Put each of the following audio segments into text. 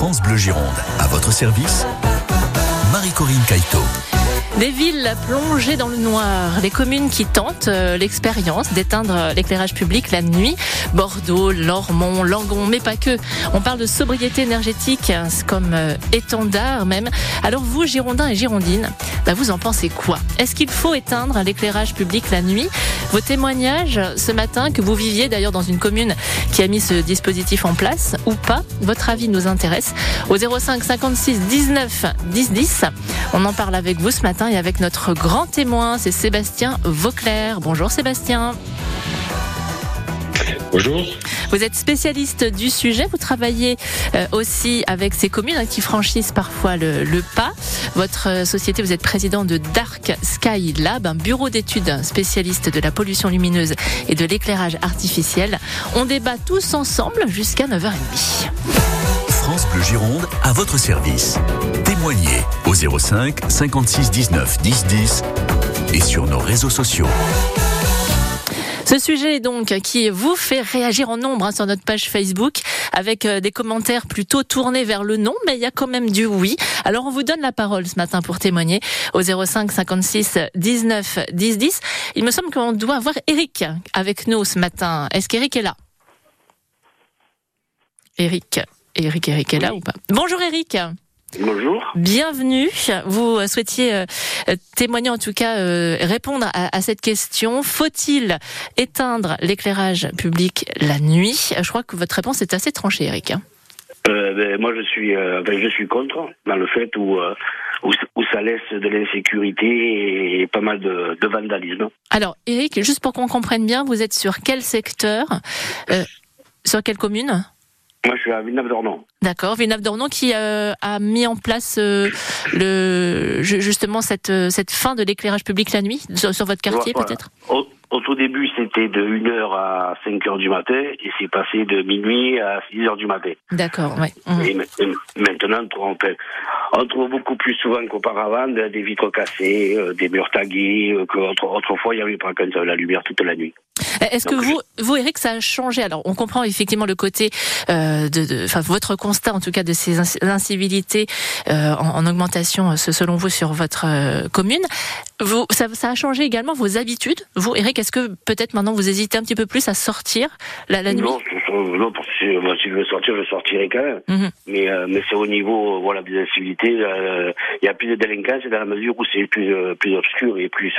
France Bleu Gironde, à votre service, Marie-Corinne Caïto. Des villes plongées dans le noir, des communes qui tentent euh, l'expérience d'éteindre l'éclairage public la nuit. Bordeaux, Lormont, Langon, mais pas que. On parle de sobriété énergétique hein, comme euh, étendard même. Alors vous, Girondins et Girondines, bah, vous en pensez quoi? Est-ce qu'il faut éteindre l'éclairage public la nuit? Vos témoignages ce matin, que vous viviez d'ailleurs dans une commune qui a mis ce dispositif en place ou pas, votre avis nous intéresse. Au 05 56 19 10 10, on en parle avec vous ce matin et avec notre grand témoin, c'est Sébastien Vauclair. Bonjour Sébastien. Bonjour. Vous êtes spécialiste du sujet, vous travaillez euh, aussi avec ces communes hein, qui franchissent parfois le, pas. Votre euh, société, vous êtes président de Dark Sky Lab, un bureau d'études spécialiste de la pollution lumineuse et de l'éclairage artificiel. On débat tous ensemble jusqu'à 9h30. France Bleu Gironde à votre service. Témoignez au 05 56 19 10 10 et sur nos réseaux sociaux. Ce sujet donc qui vous fait réagir en nombre hein, sur notre page Facebook avec euh, des commentaires plutôt tournés vers le non, mais il y a quand même du oui. Alors on vous donne la parole ce matin pour témoigner au 05 56 19 10 10. Il me semble qu'on doit avoir Eric avec nous ce matin. Est-ce qu'Eric est là? Eric, Eric, Eric est là ou pas? Bonjour Eric. Bonjour. Bienvenue. Vous souhaitiez euh, témoigner, en tout cas, euh, répondre à, cette question. Faut-il éteindre l'éclairage public la nuit? Je crois que votre réponse est assez tranchée, Eric. Euh, ben, moi, je suis, ben, je suis contre, dans le fait où, où, ça laisse de l'insécurité et pas mal de, de, vandalisme. Alors, Eric, juste pour qu'on comprenne bien, vous êtes sur quel secteur? Sur quelle commune? Moi, je suis à Villeneuve-d'Ornon. D'accord, Villeneuve-d'Ornon qui euh, a mis en place euh, le justement cette euh, cette fin de l'éclairage public la nuit sur, votre quartier peut-être? Au, au, tout début, c'était de 1h à 5h du matin et c'est passé de minuit à 6h du matin. D'accord, ouais. Mmh. Et, maintenant, on, on, trouve beaucoup plus souvent qu'auparavant des vitres cassées, des murs tagués, qu'autrefois il n'y avait pas quand la lumière toute la nuit. Est-ce que vous, vous, Eric, ça a changé Alors, on comprend effectivement le côté, euh, de, enfin, votre constat en tout cas de ces incivilités euh, en, augmentation, euh, selon vous, sur votre euh, commune. Vous, ça, ça, a changé également vos habitudes. Vous, Eric, est-ce que peut-être maintenant vous hésitez un petit peu plus à sortir la, la nuit? Non, non parce que moi, si je veux sortir, je sortirai quand même. Mhm. Mais, mais c'est au niveau, voilà, des incivilités. Il y a plus de délinquance dans la mesure où c'est plus, plus obscur et plus,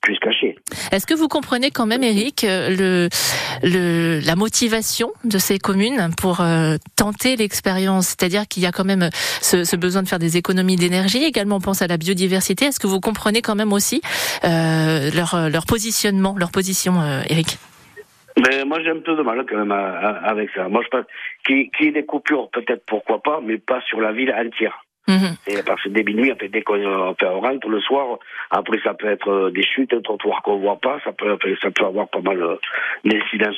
plus caché. Est-ce que vous comprenez quand même, Eric, le, le, la motivation de ces communes pour euh, tenter l'expérience? C'est-à-dire qu'il y a quand même ce, ce, besoin de faire des économies d'énergie. Également, on pense à la biodiversité. Est-ce que vous comprenez quand même aussi euh, leur, leur positionnement, leur position, euh, Eric mais moi j'ai un peu de mal quand même avec ça. Moi je pense qu'il y ait des coupures peut-être pourquoi pas, mais pas sur la ville entière. Mhm. Et parce que dès minuit, dès qu'on rentre le soir, après ça peut être euh, des chutes, un trottoir qu'on voit pas, ça peut, ça peut avoir pas mal euh, d'incidents.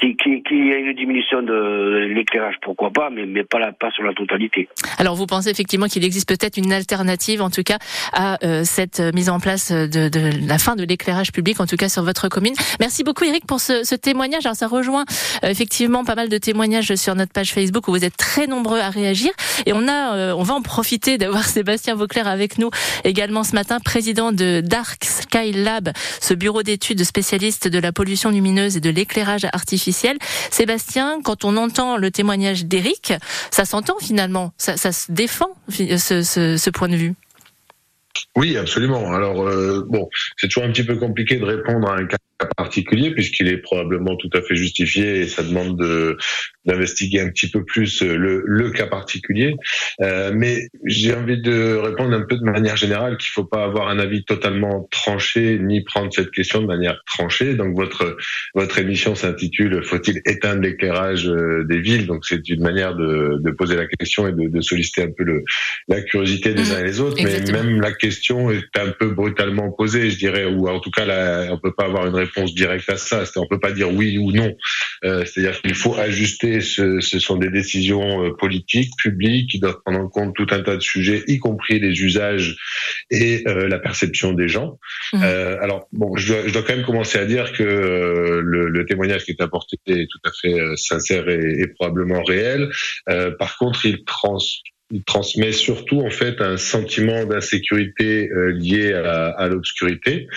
Qui, qui, qui a une diminution de l'éclairage, pourquoi pas, mais, mais pas, la, pas sur la totalité. Alors vous pensez effectivement qu'il existe peut-être une alternative, en tout cas, à euh, cette mise en place de, de la fin de l'éclairage public, en tout cas sur votre commune. Merci beaucoup Eric pour ce, ce témoignage. Alors ça rejoint effectivement pas mal de témoignages sur notre page Facebook où vous êtes très nombreux à réagir et on a, on va en profiter d'avoir Sébastien Vauclair avec nous également ce matin, président de Dark Sky Lab, ce bureau d'études spécialiste de la pollution lumineuse et de l'éclairage artificiel. Sébastien, quand on entend le témoignage d'Éric, ça s'entend finalement, ça, se défend ce, ce point de vue? Oui, absolument. Alors euh, bon, c'est toujours un petit peu compliqué de répondre à un cas particulier puisqu'il est probablement tout à fait justifié et ça demande de d'investiguer un petit peu plus le, le cas particulier. Euh, mais j'ai envie de répondre un peu de manière générale qu'il faut pas avoir un avis totalement tranché ni prendre cette question de manière tranchée. Donc votre votre émission s'intitule Faut-il éteindre l'éclairage euh, des villes? Donc c'est une manière de, de poser la question et de, de solliciter un peu le, la curiosité des mmh. uns et des autres. Mais même la question est un peu brutalement posée, je dirais, ou en tout cas là, on peut pas avoir une réponse réponse directe à ça. On peut pas dire oui ou non. C'est-à-dire qu'il faut ajuster. Ce, ce, sont des décisions politiques, publiques, qui doivent prendre en compte tout un tas de sujets, y compris les usages et la perception des gens. Mmh. alors bon, je dois, je dois, quand même commencer à dire que le, le, témoignage qui est apporté est tout à fait sincère et, et probablement réel. par contre, il trans il transmet surtout en fait un sentiment d'insécurité euh, lié à, à l'obscurité.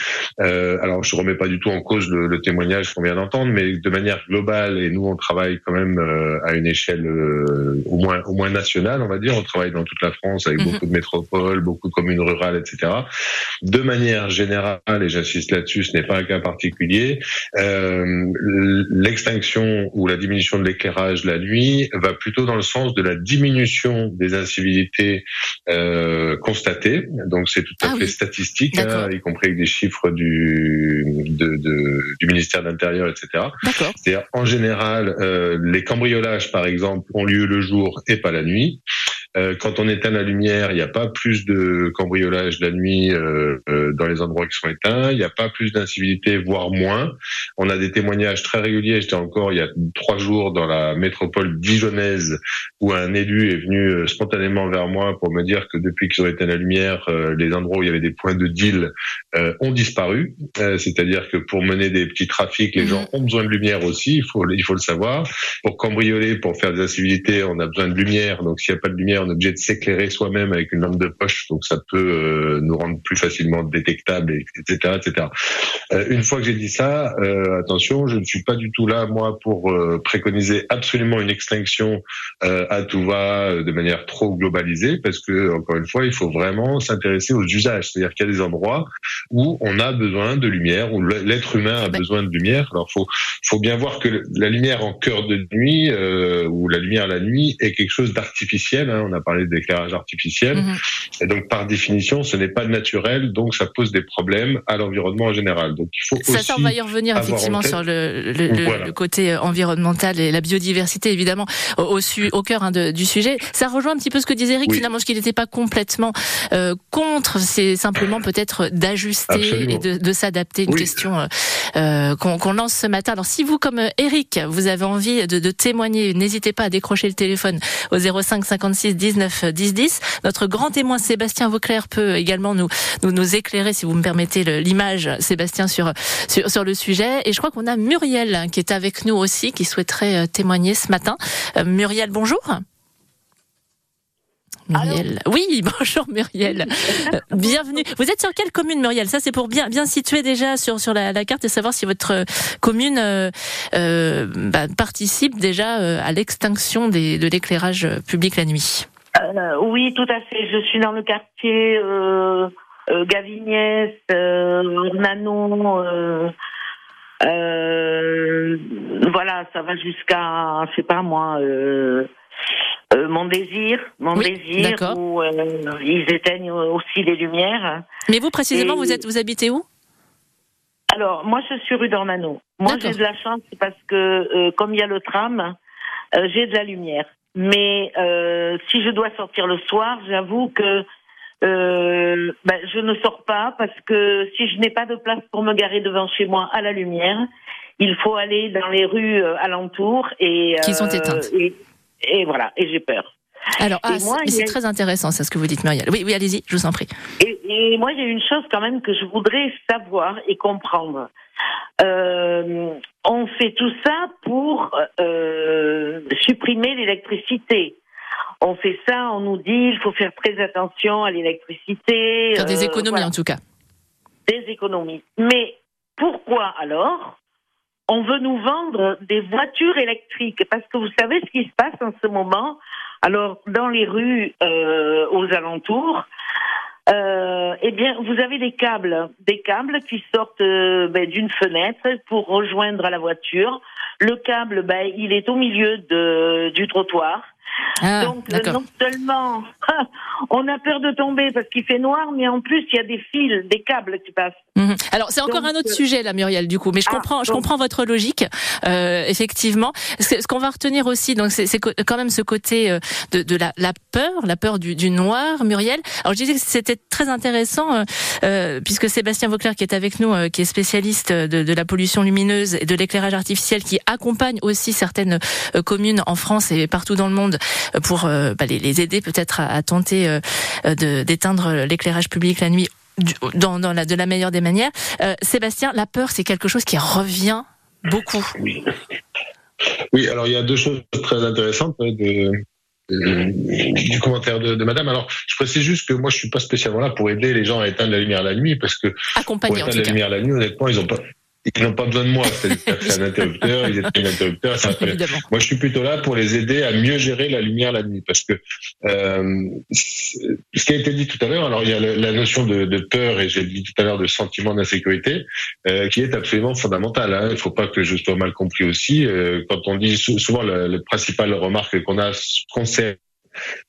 Euh, alors je remets pas du tout en cause le, le témoignage qu'on vient d'entendre, mais de manière globale et nous on travaille quand même euh, à une échelle euh, au moins au moins nationale, on va dire. On travaille dans toute la France avec mhm. beaucoup de métropoles, beaucoup de communes rurales, etc. De manière générale, et j'insiste là-dessus, ce n'est pas un cas particulier. L'extinction ou la diminution de l'éclairage la nuit va plutôt dans le sens de la diminution des incivilités euh, constatées. Donc c'est tout à ah fait statistique, hein, y compris avec des chiffres du, de, de, du ministère de l'Intérieur, etc. C'est-à-dire en général, euh, les cambriolages, par exemple, ont lieu le jour et pas la nuit. Euh, quand on éteint la lumière, il n'y a pas plus de cambriolage la nuit euh, euh, dans les endroits qui sont éteints. Il n'y a pas plus d'incivilité, voire moins. On a des témoignages très réguliers. J'étais encore il y a trois jours dans la métropole dijonnaise où un élu est venu spontanément vers moi pour me dire que depuis qu'ils ont éteint la lumière, les endroits où il y avait des points de deal ont disparu. C'est-à-dire que pour mener des petits trafics, les gens ont besoin de lumière aussi. Il faut, il faut le savoir. Pour cambrioler, pour faire des incivilités, on a besoin de lumière. Donc s'il n'y a pas de lumière, on est obligé de s'éclairer soi-même avec une lampe de poche, donc ça peut euh, nous rendre plus facilement détectables, etc., etc. Euh, une fois que j'ai dit ça, euh, attention, je ne suis pas du tout là moi pour préconiser absolument une extinction à tout va de manière trop globalisée, parce que encore une fois, il faut vraiment s'intéresser aux usages, c'est-à-dire qu'il y a des endroits où on a besoin de lumière, où l'être humain a besoin de lumière. Alors faut faut bien voir que la lumière en cœur de nuit ou la lumière la nuit est quelque chose d'artificiel. Hein, on a parlé d'éclairage artificiel. Mhm. Et donc, par définition, ce n'est pas naturel, donc ça pose des problèmes à l'environnement en général. Donc, il faut ça, ça, on va y revenir effectivement sur le, le, côté euh, environnemental et la biodiversité, évidemment, au, au cœur hein, de, du sujet. Ça rejoint un petit peu ce que disait Eric, finalement, ce qu'il n'était pas complètement euh, contre, c'est simplement peut-être d'ajuster et de, de s'adapter. Une question euh, euh qu'on lance ce matin. Alors, si vous, comme Eric, vous avez envie de, de témoigner, n'hésitez pas à décrocher le téléphone au 05 56 10 10 10. Notre grand témoin Sébastien Vauclair peut également nous, nous, nous éclairer, si vous me permettez l'image, Sébastien, sur, sur, sur, le sujet. Et je crois qu'on a Muriel hein, qui est avec nous aussi, qui souhaiterait euh, témoigner ce matin. Euh, Muriel, bonjour. Muriel. oui, bonjour Muriel. Euh, bienvenue. Vous êtes sur quelle commune Muriel Ça c'est pour bien bien situer déjà sur sur la, carte et savoir si votre commune euh, bah, participe déjà à l'extinction de l'éclairage public la nuit. Euh, oui, tout à fait. Je suis dans le quartier euh, euh Gavignès, euh, euh, voilà, ça va jusqu'à, je sais pas moi, mon désir, mon désir, où ils éteignent aussi les lumières. Mais vous précisément, vous êtes, vous habitez où? Alors, moi, je suis rue d'Ornano. Moi, j'ai de la chance parce que comme il y a le tram, j'ai de la lumière. Mais euh, si je dois sortir le soir, j'avoue que euh, ben, je ne sors pas parce que si je n'ai pas de place pour me garer devant chez moi à la lumière, il faut aller dans les rues euh, alentours et qui sont éteintes. Et, voilà, et j'ai peur. Alors, ah, c'est très intéressant, ça, ce que vous dites, Muriel. Oui, oui, allez-y, je vous en prie. Et, et moi, il y a une chose quand même que je voudrais savoir et comprendre. Euh, on fait tout ça pour euh, supprimer l'électricité. On fait ça, on nous dit il faut faire très attention à l'électricité. Faire des euh, économies en tout cas. Des économies. Mais pourquoi alors on veut nous vendre des voitures électriques Parce que vous savez ce qui se passe en ce moment? Alors dans les rues aux alentours, euh, eh bien, vous avez des câbles, des câbles qui sortent euh, ben, d'une fenêtre pour rejoindre la voiture. Le câble, ben, il est au milieu de, du trottoir. Ah, Donc, non seulement on a peur de tomber parce qu'il fait noir, mais en plus il y a des fils, des câbles qui passent. Mhm. Alors c'est encore un autre euh, sujet là, Muriel, du coup, mais je ah, comprends, je comprends votre logique, euh, effectivement. Ce, qu'on va retenir aussi, donc c'est quand même ce côté euh, de, de la, la, peur, la peur du, du, noir, Muriel. Alors je disais que c'était très intéressant euh, euh, puisque Sébastien Vauclair qui est avec nous, qui est spécialiste de, de, la pollution lumineuse et de l'éclairage artificiel, qui accompagne aussi certaines communes en France et partout dans le monde pour bah, les, les, aider peut-être à, à, tenter d'éteindre l'éclairage public la nuit dans, dans la, de la meilleure des manières. Euh, Sébastien, la peur, c'est quelque chose qui revient beaucoup. Oui. oui, alors il y a deux choses très intéressantes euh, de, du commentaire de, de, Madame. Alors, je précise juste que moi, je suis pas spécialement là pour aider les gens à éteindre la lumière la nuit, parce que pour éteindre la lumière la nuit, honnêtement, ils ont pas, ils n'ont pas besoin de moi. C'est un interrupteur, ils étaient un interrupteur. Moi, je suis plutôt là pour les aider à mieux gérer la lumière la nuit, parce que euh, ce qui a été dit tout à l'heure, alors il y a la notion de, de peur et j'ai dit tout à l'heure de sentiment d'insécurité, euh, qui est absolument fondamentale. Hein. Il ne faut pas que je sois mal compris aussi. Euh, quand on dit souvent la, la principale remarque qu'on a concerne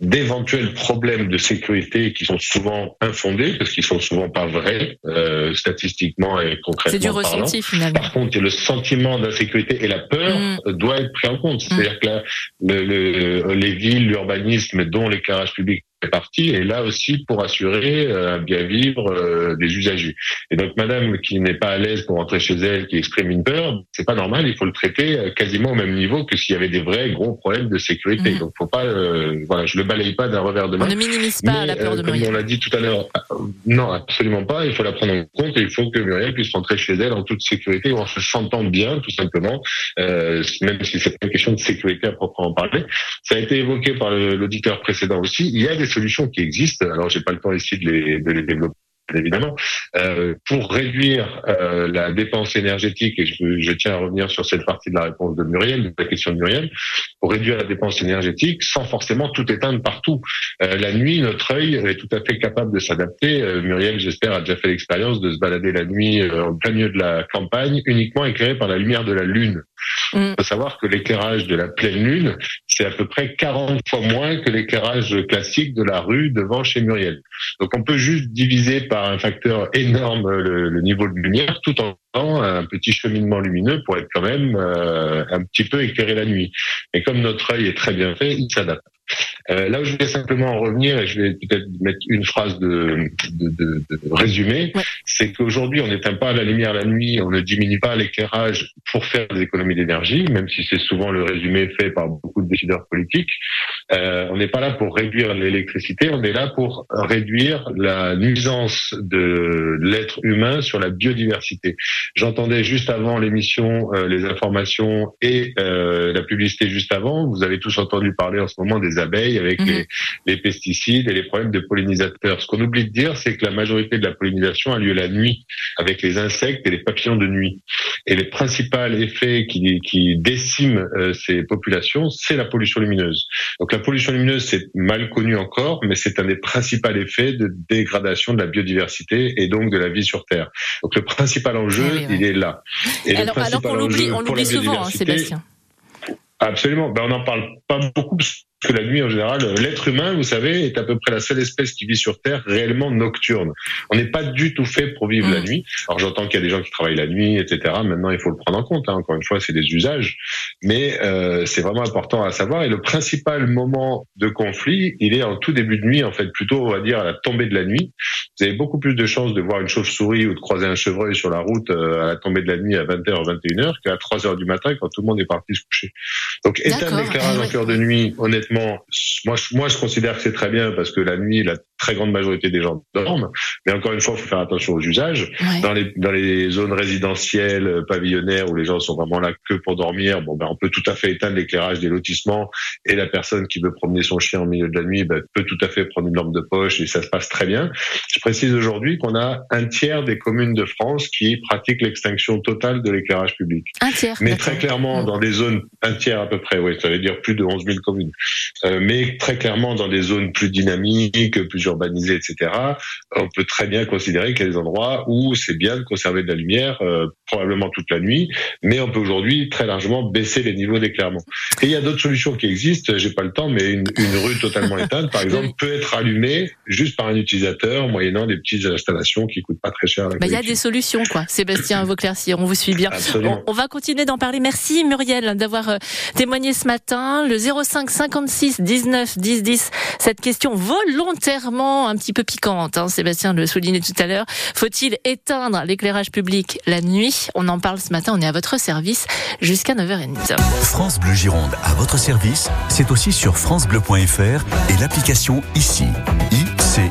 d'éventuels problèmes de sécurité qui sont souvent infondés, parce qu'ils sont souvent pas vrais, euh, statistiquement et concrètement. C'est du ressenti finalement. Par contre, le sentiment d'insécurité et la peur mm. doit être pris en compte. C'est-à-dire mm. que le, les villes, l'urbanisme, dont l'éclairage public partie est là aussi pour assurer euh, un bien vivre euh, des usagers. Et donc madame qui n'est pas à l'aise pour rentrer chez elle, qui exprime une peur, c'est pas normal, il faut le traiter euh, quasiment au même niveau que s'il y avait des vrais gros problèmes de sécurité. Mhm. Donc faut pas voilà, je le balaye pas d'un revers de main. On ne minimise pas la peur de Muriel. Comme on l'a dit tout à l'heure, non, absolument pas, il faut la prendre en compte et il faut que Muriel puisse rentrer chez elle en toute sécurité ou en se sentant bien tout simplement, euh, même si c'est pas une question de sécurité à proprement parler. Ça a été évoqué par l'auditeur précédent aussi, il y a des solutions qui existent. Alors, j'ai pas le temps ici de les, de les développer évidemment, euh, pour réduire euh, la dépense énergétique, et je, je, tiens à revenir sur cette partie de la réponse de Muriel, de la question de Muriel, pour réduire la dépense énergétique sans forcément tout éteindre partout. Euh, la nuit, notre œil est tout à fait capable de s'adapter. Muriel, j'espère, a déjà fait l'expérience de se balader la nuit en plein milieu de la campagne, uniquement éclairé par la lumière de la lune. Il mm. faut savoir que l'éclairage de la pleine lune, c'est à peu près 40 fois moins que l'éclairage classique de la rue devant chez Muriel. Donc on peut juste diviser par un facteur énorme le, niveau de lumière tout en faisant un petit cheminement lumineux pour être quand même euh, un petit peu éclairé la nuit. Et comme notre œil est très bien fait, il s'adapte. Euh, là où je vais simplement en revenir, et je vais peut-être mettre une phrase de, de, de, de résumé, c'est qu'aujourd'hui on n'éteint pas la lumière la nuit, on ne diminue pas l'éclairage pour faire des économies d'énergie, même si c'est souvent le résumé fait par beaucoup de décideurs politiques. Euh, on n'est pas là pour réduire l'électricité, on est là pour réduire la nuisance de l'être humain sur la biodiversité. J'entendais juste avant l'émission euh, les informations et la publicité juste avant. Vous avez tous entendu parler en ce moment des abeilles avec mhm. les, pesticides et les problèmes de pollinisateurs. Ce qu'on oublie de dire, c'est que la majorité de la pollinisation a lieu la nuit avec les insectes et les papillons de nuit. Et les principaux effets qui, qui déciment euh, ces populations, c'est la pollution lumineuse. Donc la pollution lumineuse, c'est mal connu encore, mais c'est un des principaux effets de dégradation de la biodiversité et donc de la vie sur Terre. Donc le principal enjeu, ah il est là. Et alors, alors qu'on l'oublie, on l'oublie souvent, hein, Sébastien. Absolument. Ben, on n'en parle pas beaucoup que la nuit en général, l'être humain, vous savez, est à peu près la seule espèce qui vit sur Terre réellement nocturne. On n'est pas du tout fait pour vivre la mm. nuit. Alors j'entends qu'il y a des gens qui travaillent la nuit, etc. Maintenant, il faut le prendre en compte. Hein. Encore une fois, c'est des usages, mais euh, c'est vraiment important à savoir. Et le principal moment de conflit, il est en tout début de nuit, en fait, plutôt on va dire à la tombée de la nuit. Vous avez beaucoup plus de chances de voir une chauve-souris ou de croiser un chevreuil sur la route euh, à la tombée de la nuit à 20h, 21h qu'à 3h du matin quand tout le monde est parti se coucher. Donc éteindre l'éclairage en cœur de nuit, honnêtement moi, moi, je considère que c'est très bien parce que la nuit, la très grande majorité des gens dorment. Mais encore une fois, il faut faire attention aux usages. Dans les dans les zones résidentielles, euh, pavillonnaires où les gens sont vraiment là que pour dormir, bon ben on peut tout à fait éteindre l'éclairage des lotissements et la personne qui veut promener son chien au milieu de la nuit ben, peut tout à fait prendre une lampe de poche et ça se passe très bien. Je précise aujourd'hui qu'on a un tiers des communes de France qui pratiquent l'extinction totale de l'éclairage public. Un tiers. Mais très clairement, dans des zones, un tiers à peu près, oui, ça veut dire plus de 11 000 communes. Euh, mais très clairement, dans des zones plus dynamiques, plus urbanisés, etc., on peut très bien considérer qu'il y a des endroits où c'est bien de conserver de la lumière, euh, probablement toute la nuit, mais on peut aujourd'hui très largement baisser les niveaux d'éclairement. Et il y a d'autres solutions qui existent. J'ai pas le temps, mais une, une rue totalement éteinte, par exemple, peut être allumée juste par un utilisateur, moyennant des petites installations qui coûtent pas très cher. Bah, il y a des solutions, quoi. Sébastien Vauclair, si on vous suit bien. On, on, va continuer d'en parler. Merci Muriel d'avoir euh, témoigné ce matin. Le 05 56 19 10 10. Cette question volontairement un petit peu piquante. Hein, Sébastien le soulignait tout à l'heure. Faut-il éteindre l'éclairage public la nuit? On en parle ce matin. On est à votre service jusqu'à 9h30. France Bleu Gironde à votre service. C'est aussi sur francebleu.fr et l'application ICI. ICI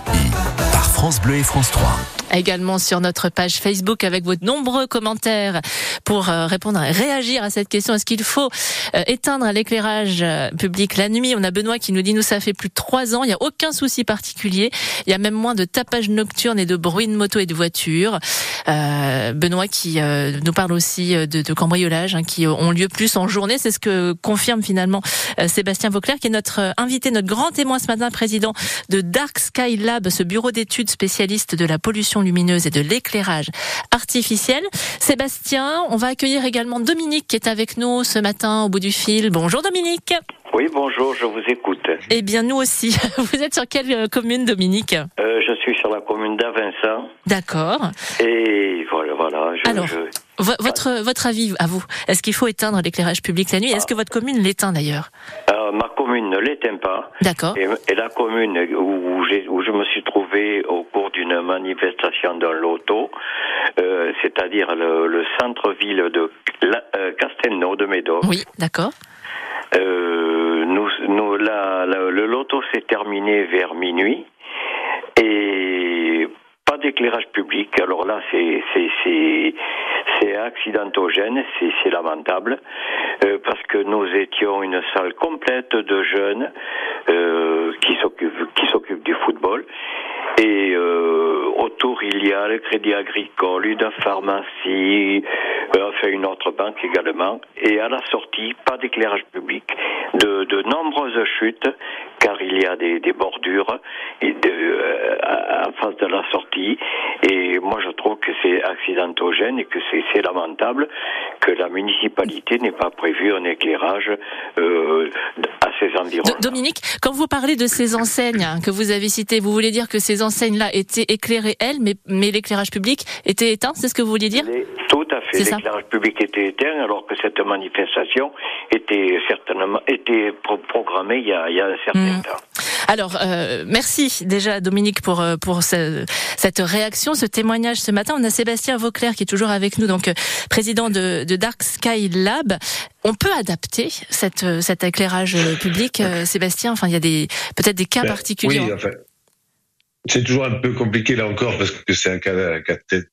par France Bleu et France 3 également sur notre page Facebook avec vos nombreux commentaires pour euh, répondre réagir à cette question. Est-ce qu'il faut euh, éteindre l'éclairage euh, public la nuit? On a Benoît qui nous dit nous ça fait plus de trois ans, il n'y a aucun souci particulier. Il y a même moins de tapage nocturne et de bruit de moto et de voiture. Benoît qui nous parle aussi de, de cambriolages hein, qui ont lieu plus en journée. C'est ce que confirme finalement Sébastien Vauclair qui est notre invité, notre grand témoin ce matin, président de Dark Sky Lab, ce bureau d'études spécialiste de la pollution lumineuse et de l'éclairage artificiel. Sébastien, on va accueillir également Dominique qui est avec nous ce matin au bout du fil. Bonjour Dominique. Oui, bonjour, je vous écoute. Eh bien, nous aussi. Vous êtes sur quelle euh, commune, Dominique? Euh, Je suis sur la commune d'Avinça. D'accord. Et voilà, voilà. Alors, votre, votre avis à vous Est-ce qu'il faut éteindre l'éclairage public la nuit? Est-ce que votre commune l'éteint d'ailleurs? Euh, commune ne l'éteint pas. D'accord. Et, la commune où, où, je me suis trouvé au cours d'une manifestation d'un loto, euh, c'est-à-dire le, centre-ville de euh, Castelnau de Médoc. Oui, d'accord. Euh, nous, nous, le loto s'est terminé vers minuit et d'éclairage public. Alors là, c'est accidentogène, c'est lamentable, euh, parce que nous étions une salle complète de jeunes euh, qui s'occupent du football et euh, autour, il y a le Crédit Agricole, une pharmacie, euh, enfin une autre banque également. Et à la sortie, pas d'éclairage public, de, de, nombreuses chutes, car il y a des, des bordures et de, euh, en face de la sortie. Et moi, je trouve que c'est accidentogène et que c'est lamentable que la municipalité n'ait pas prévu un éclairage euh, ces environs. Dominique, quand vous parlez de ces enseignes que vous avez citées, vous voulez dire que ces enseignes-là étaient éclairées, elles, mais, mais l'éclairage public était éteint, c'est ce que vous vouliez dire Tout à fait, l'éclairage public était éteint alors que cette manifestation était certainement était programmée il y a, il y a un certain hmm. temps. Alors, euh, merci déjà Dominique pour euh, pour ce, cette réaction, ce témoignage ce matin. On a Sébastien Vauclair qui est toujours avec nous, donc euh, président de, de Dark Sky Lab. On peut adapter cette, cet éclairage public, Sébastien? Enfin, il y a des peut-être des cas ben, particuliers. Oui, en fait. C'est toujours un peu compliqué là encore parce que c'est un cas,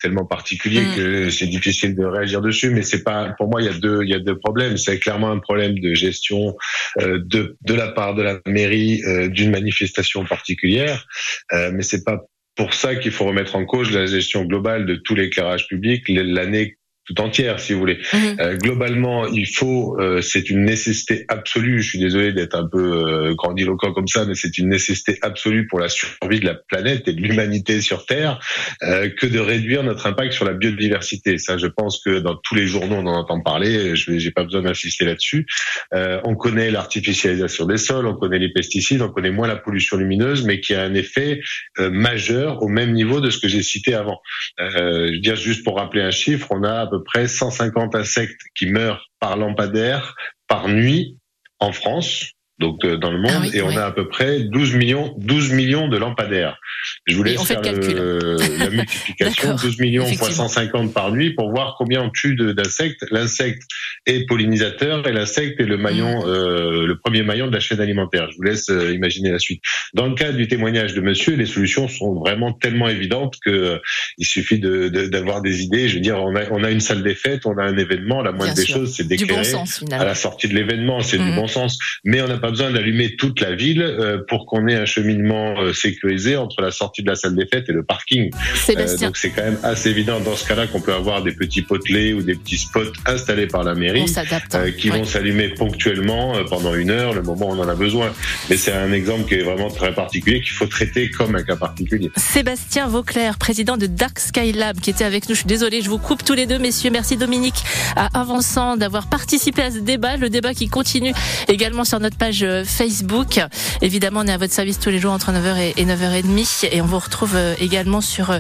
tellement particulier mm. que c'est difficile de réagir dessus. Mais c'est pas pour moi il y a deux il y a deux problèmes. C'est clairement un problème de gestion euh, de de la part de la mairie euh, d'une manifestation particulière. Euh, mais c'est pas pour ça qu'il faut remettre en cause la gestion globale de tout l'éclairage public l'année tout entière, si vous voulez. Mhm. Euh, globalement, il faut, euh, c'est une nécessité absolue. Je suis désolé d'être un peu euh, grandiloquent comme ça, mais c'est une nécessité absolue pour la survie de la planète et de l'humanité sur Terre que de réduire notre impact sur la biodiversité. Ça, je pense que dans tous les journaux, on en entend parler. Je n'ai pas besoin d'insister là-dessus. on connaît l'artificialisation des sols, on connaît les pesticides, on connaît moins la pollution lumineuse, mais qui a un effet majeur au même niveau de ce que j'ai cité avant. je veux dire, juste pour rappeler un chiffre, on a peu près 150 insectes qui meurent par lampadaire par nuit en France donc euh, dans le monde, ah et on a à peu près 12 millions, 12 millions de lampadaires. Je vous laisse faire la multiplication, 12 millions fois 150 par nuit pour voir combien on tue d'insectes. L'insecte est pollinisateur et l'insecte est le maillon, mm. euh, le premier maillon de la chaîne alimentaire. Je vous laisse euh, imaginer la suite. Dans le cas du témoignage de Monsieur, les solutions sont vraiment tellement évidentes que euh, il suffit d'avoir de, des idées. Je veux dire, on a, on a une salle des fêtes, on a un événement, la moindre des choses, c'est d'éclairer. à la sortie de l'événement, c'est du mm. bon sens, mais on n'a pas besoin d'allumer toute la ville euh, pour qu'on ait un cheminement euh, sécurisé entre la sortie de la salle des fêtes et le parking. Sébastien. donc c'est quand même assez évident dans ce cas-là qu'on peut avoir des petits potelets ou des petits spots installés par la mairie hein. qui vont s'allumer ponctuellement pendant une heure, le moment où on en a besoin. Mais c'est un exemple qui est vraiment très particulier qu'il faut traiter comme un cas particulier. Sébastien Vauclair, président de Dark Sky Lab, qui était avec nous. Je suis désolée, je vous coupe tous les deux, messieurs. Merci Dominique à Avançant d'avoir participé à ce débat, le débat qui continue également sur notre page euh, Facebook. Évidemment, on est à votre service tous les jours entre 9h et 9h30 et on vous retrouve euh, également sur euh,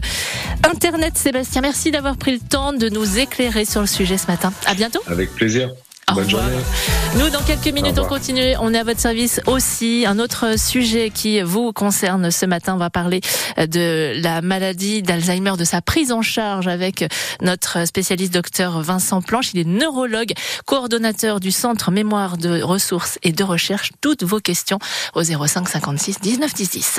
Internet. Sébastien, merci d'avoir pris le temps de nous éclairer sur le sujet ce matin. À bientôt. Avec plaisir. Bonne journée. Nous, dans quelques minutes, on continue. On est à votre service aussi. Un autre sujet qui vous concerne ce matin, on va parler de la maladie d'Alzheimer, de sa prise en charge avec notre spécialiste docteur Vincent Planche. Il est neurologue, coordonnateur du Centre Mémoire de ressources et de recherche. Toutes vos questions au 05 56 19 10 10.